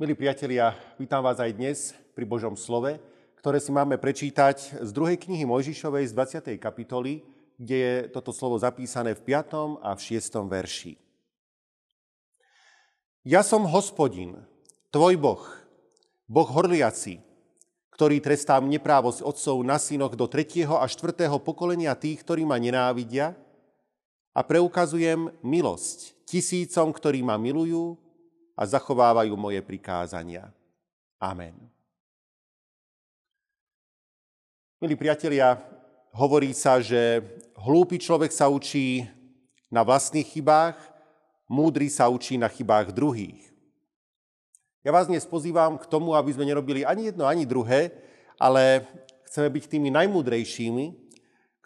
Milí priatelia, vítam vás aj dnes pri Božom slove, ktoré si máme prečítať z druhej knihy Mojžišovej z 20. kapitoly, kde je toto slovo zapísané v 5. a v 6. verši. Ja som hospodin, tvoj Boh, Boh horliaci, ktorý trestám neprávosť otcov na synoch do 3. a 4. pokolenia tých, ktorí ma nenávidia a preukazujem milosť tisícom, ktorí ma milujú a zachovávajú moje prikázania. Amen. Milí priatelia, hovorí sa, že hlúpy človek sa učí na vlastných chybách, múdry sa učí na chybách druhých. Ja vás dnes pozývam k tomu, aby sme nerobili ani jedno, ani druhé, ale chceme byť tými najmúdrejšími,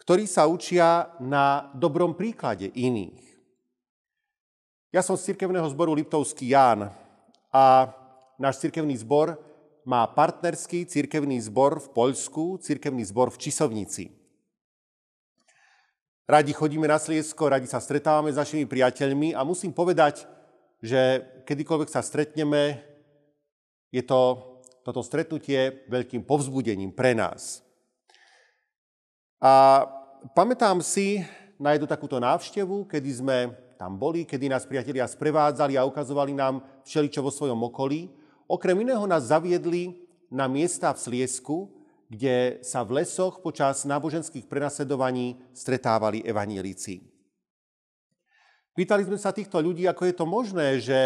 ktorí sa učia na dobrom príklade iných. Ja som z cirkevného zboru Liptovský Ján a náš cirkevný zbor má partnerský cirkevný zbor v Poľsku, cirkevný zbor v Čisovnici. Radi chodíme na Sliesko, radi sa stretávame s našimi priateľmi a musím povedať, že kedykoľvek sa stretneme, je to toto stretnutie veľkým povzbudením pre nás. A pamätám si na jednu takúto návštevu, kedy sme tam boli, kedy nás priatelia sprevádzali a ukazovali nám všeličo vo svojom okolí. Okrem iného nás zaviedli na miesta v Sliesku, kde sa v lesoch počas náboženských prenasledovaní stretávali evanílici. Pýtali sme sa týchto ľudí, ako je to možné, že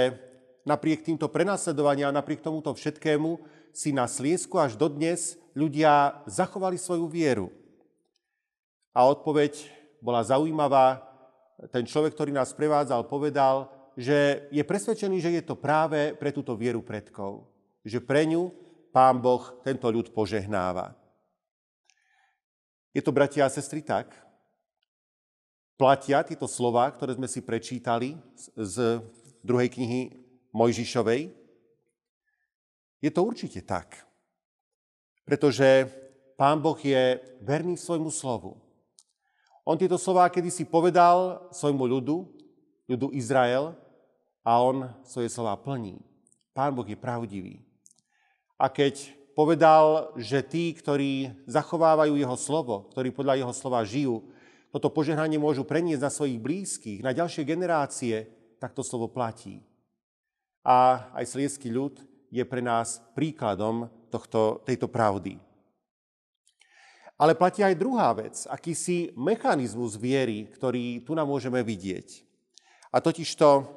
napriek týmto prenasledovaniam, napriek tomuto všetkému, si na Sliesku až dodnes ľudia zachovali svoju vieru. A odpoveď bola zaujímavá, ten človek, ktorý nás prevádzal, povedal, že je presvedčený, že je to práve pre túto vieru predkov. Že pre ňu pán Boh tento ľud požehnáva. Je to, bratia a sestry, tak? Platia tieto slova, ktoré sme si prečítali z druhej knihy Mojžišovej? Je to určite tak. Pretože pán Boh je verný svojmu slovu. On tieto slová kedysi povedal svojmu ľudu, ľudu Izrael, a on svoje slova plní. Pán Boh je pravdivý. A keď povedal, že tí, ktorí zachovávajú jeho slovo, ktorí podľa jeho slova žijú, toto požehnanie môžu preniesť na svojich blízkych, na ďalšie generácie, tak to slovo platí. A aj slieský ľud je pre nás príkladom tohto, tejto pravdy. Ale platí aj druhá vec, akýsi mechanizmus viery, ktorý tu nám môžeme vidieť. A totiž to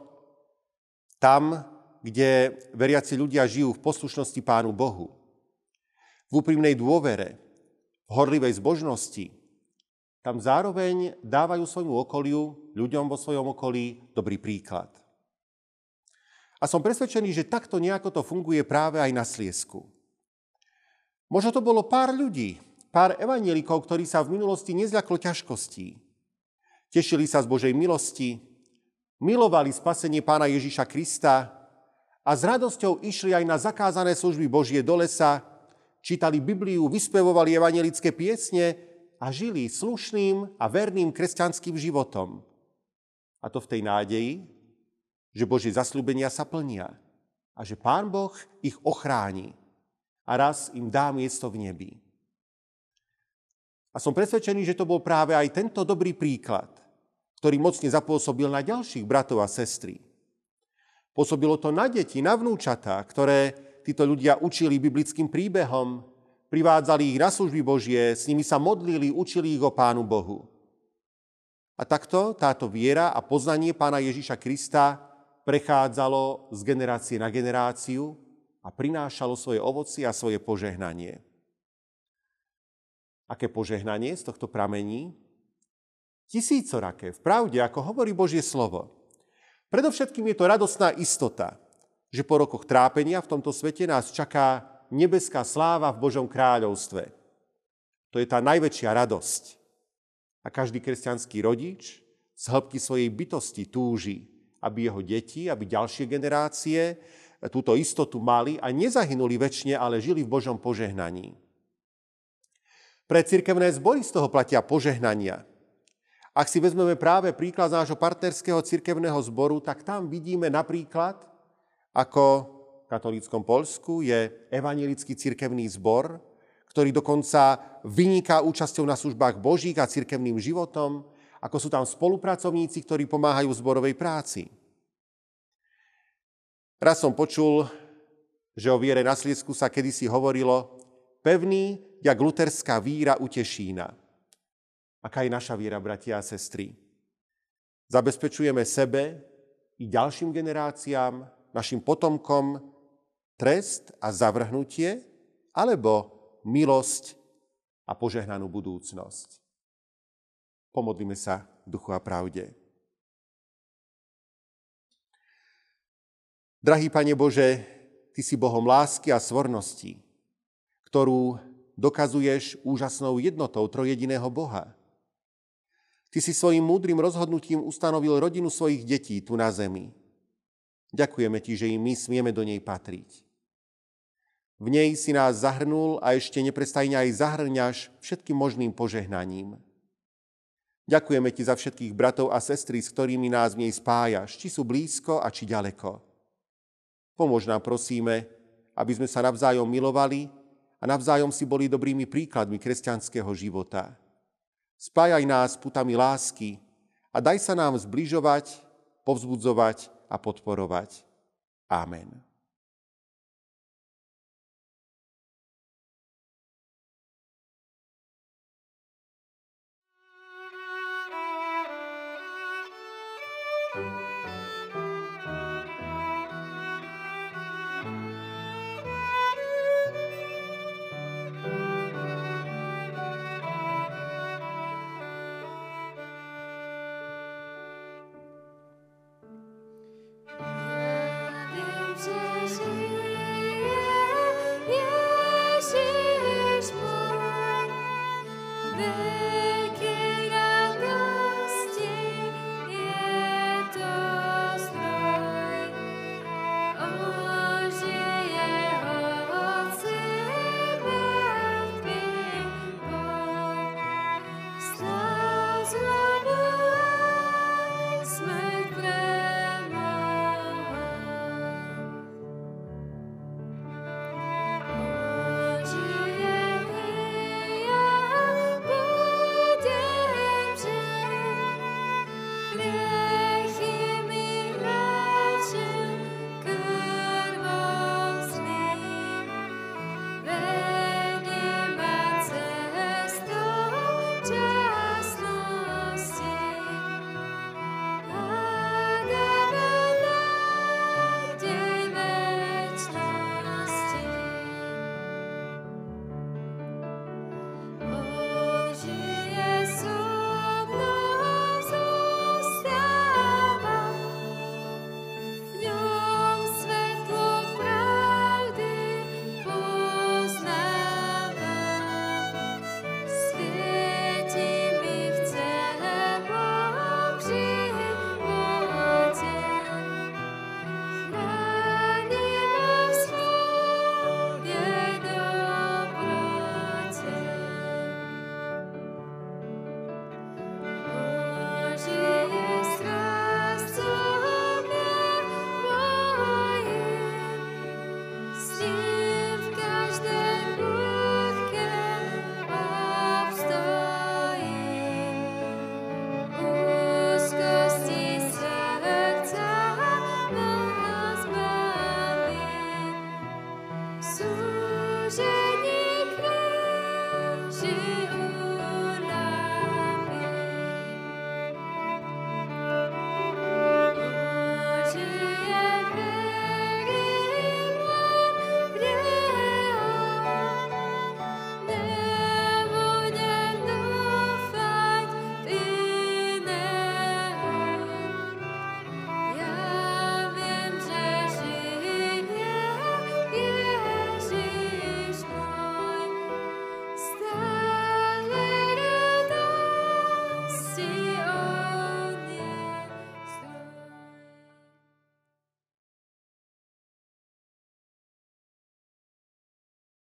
tam, kde veriaci ľudia žijú v poslušnosti Pánu Bohu, v úprimnej dôvere, v horlivej zbožnosti, tam zároveň dávajú svojmu okoliu, ľuďom vo svojom okolí, dobrý príklad. A som presvedčený, že takto nejako to funguje práve aj na Sliesku. Možno to bolo pár ľudí, pár evanielikov, ktorí sa v minulosti nezľaklo ťažkostí. Tešili sa z Božej milosti, milovali spasenie pána Ježiša Krista a s radosťou išli aj na zakázané služby Božie do lesa, čítali Bibliu, vyspevovali evanielické piesne a žili slušným a verným kresťanským životom. A to v tej nádeji, že Božie zasľúbenia sa plnia a že Pán Boh ich ochráni a raz im dá miesto v nebi. A som presvedčený, že to bol práve aj tento dobrý príklad, ktorý mocne zapôsobil na ďalších bratov a sestry. Pôsobilo to na deti, na vnúčatá, ktoré títo ľudia učili biblickým príbehom, privádzali ich na služby Božie, s nimi sa modlili, učili ich o Pánu Bohu. A takto táto viera a poznanie Pána Ježiša Krista prechádzalo z generácie na generáciu a prinášalo svoje ovoci a svoje požehnanie. Aké požehnanie z tohto pramení? Tisícoraké, v pravde, ako hovorí Božie slovo. Predovšetkým je to radostná istota, že po rokoch trápenia v tomto svete nás čaká nebeská sláva v Božom kráľovstve. To je tá najväčšia radosť. A každý kresťanský rodič z hĺbky svojej bytosti túži, aby jeho deti, aby ďalšie generácie túto istotu mali a nezahynuli väčšine, ale žili v Božom požehnaní. Pre cirkevné zbory z toho platia požehnania. Ak si vezmeme práve príklad nášho partnerského cirkevného zboru, tak tam vidíme napríklad, ako katolíckom Polsku je evangelický cirkevný zbor, ktorý dokonca vyniká účasťou na službách Božích a cirkevným životom, ako sú tam spolupracovníci, ktorí pomáhajú v zborovej práci. Raz som počul, že o viere na Sliesku sa kedysi hovorilo pevný, jak luterská víra u Tešína. Aká je naša viera, bratia a sestry? Zabezpečujeme sebe i ďalším generáciám, našim potomkom trest a zavrhnutie, alebo milosť a požehnanú budúcnosť. Pomodlíme sa duchu a pravde. Drahý Pane Bože, Ty si Bohom lásky a svornosti, ktorú dokazuješ úžasnou jednotou trojediného Boha. Ty si svojim múdrym rozhodnutím ustanovil rodinu svojich detí tu na zemi. Ďakujeme Ti, že i my smieme do nej patriť. V nej si nás zahrnul a ešte neprestajne aj zahrňaš všetkým možným požehnaním. Ďakujeme Ti za všetkých bratov a sestry, s ktorými nás v nej spájaš, či sú blízko a či ďaleko. Pomôž nám, prosíme, aby sme sa navzájom milovali a navzájom si boli dobrými príkladmi kresťanského života. Spájaj nás putami lásky a daj sa nám zbližovať, povzbudzovať a podporovať. Amen.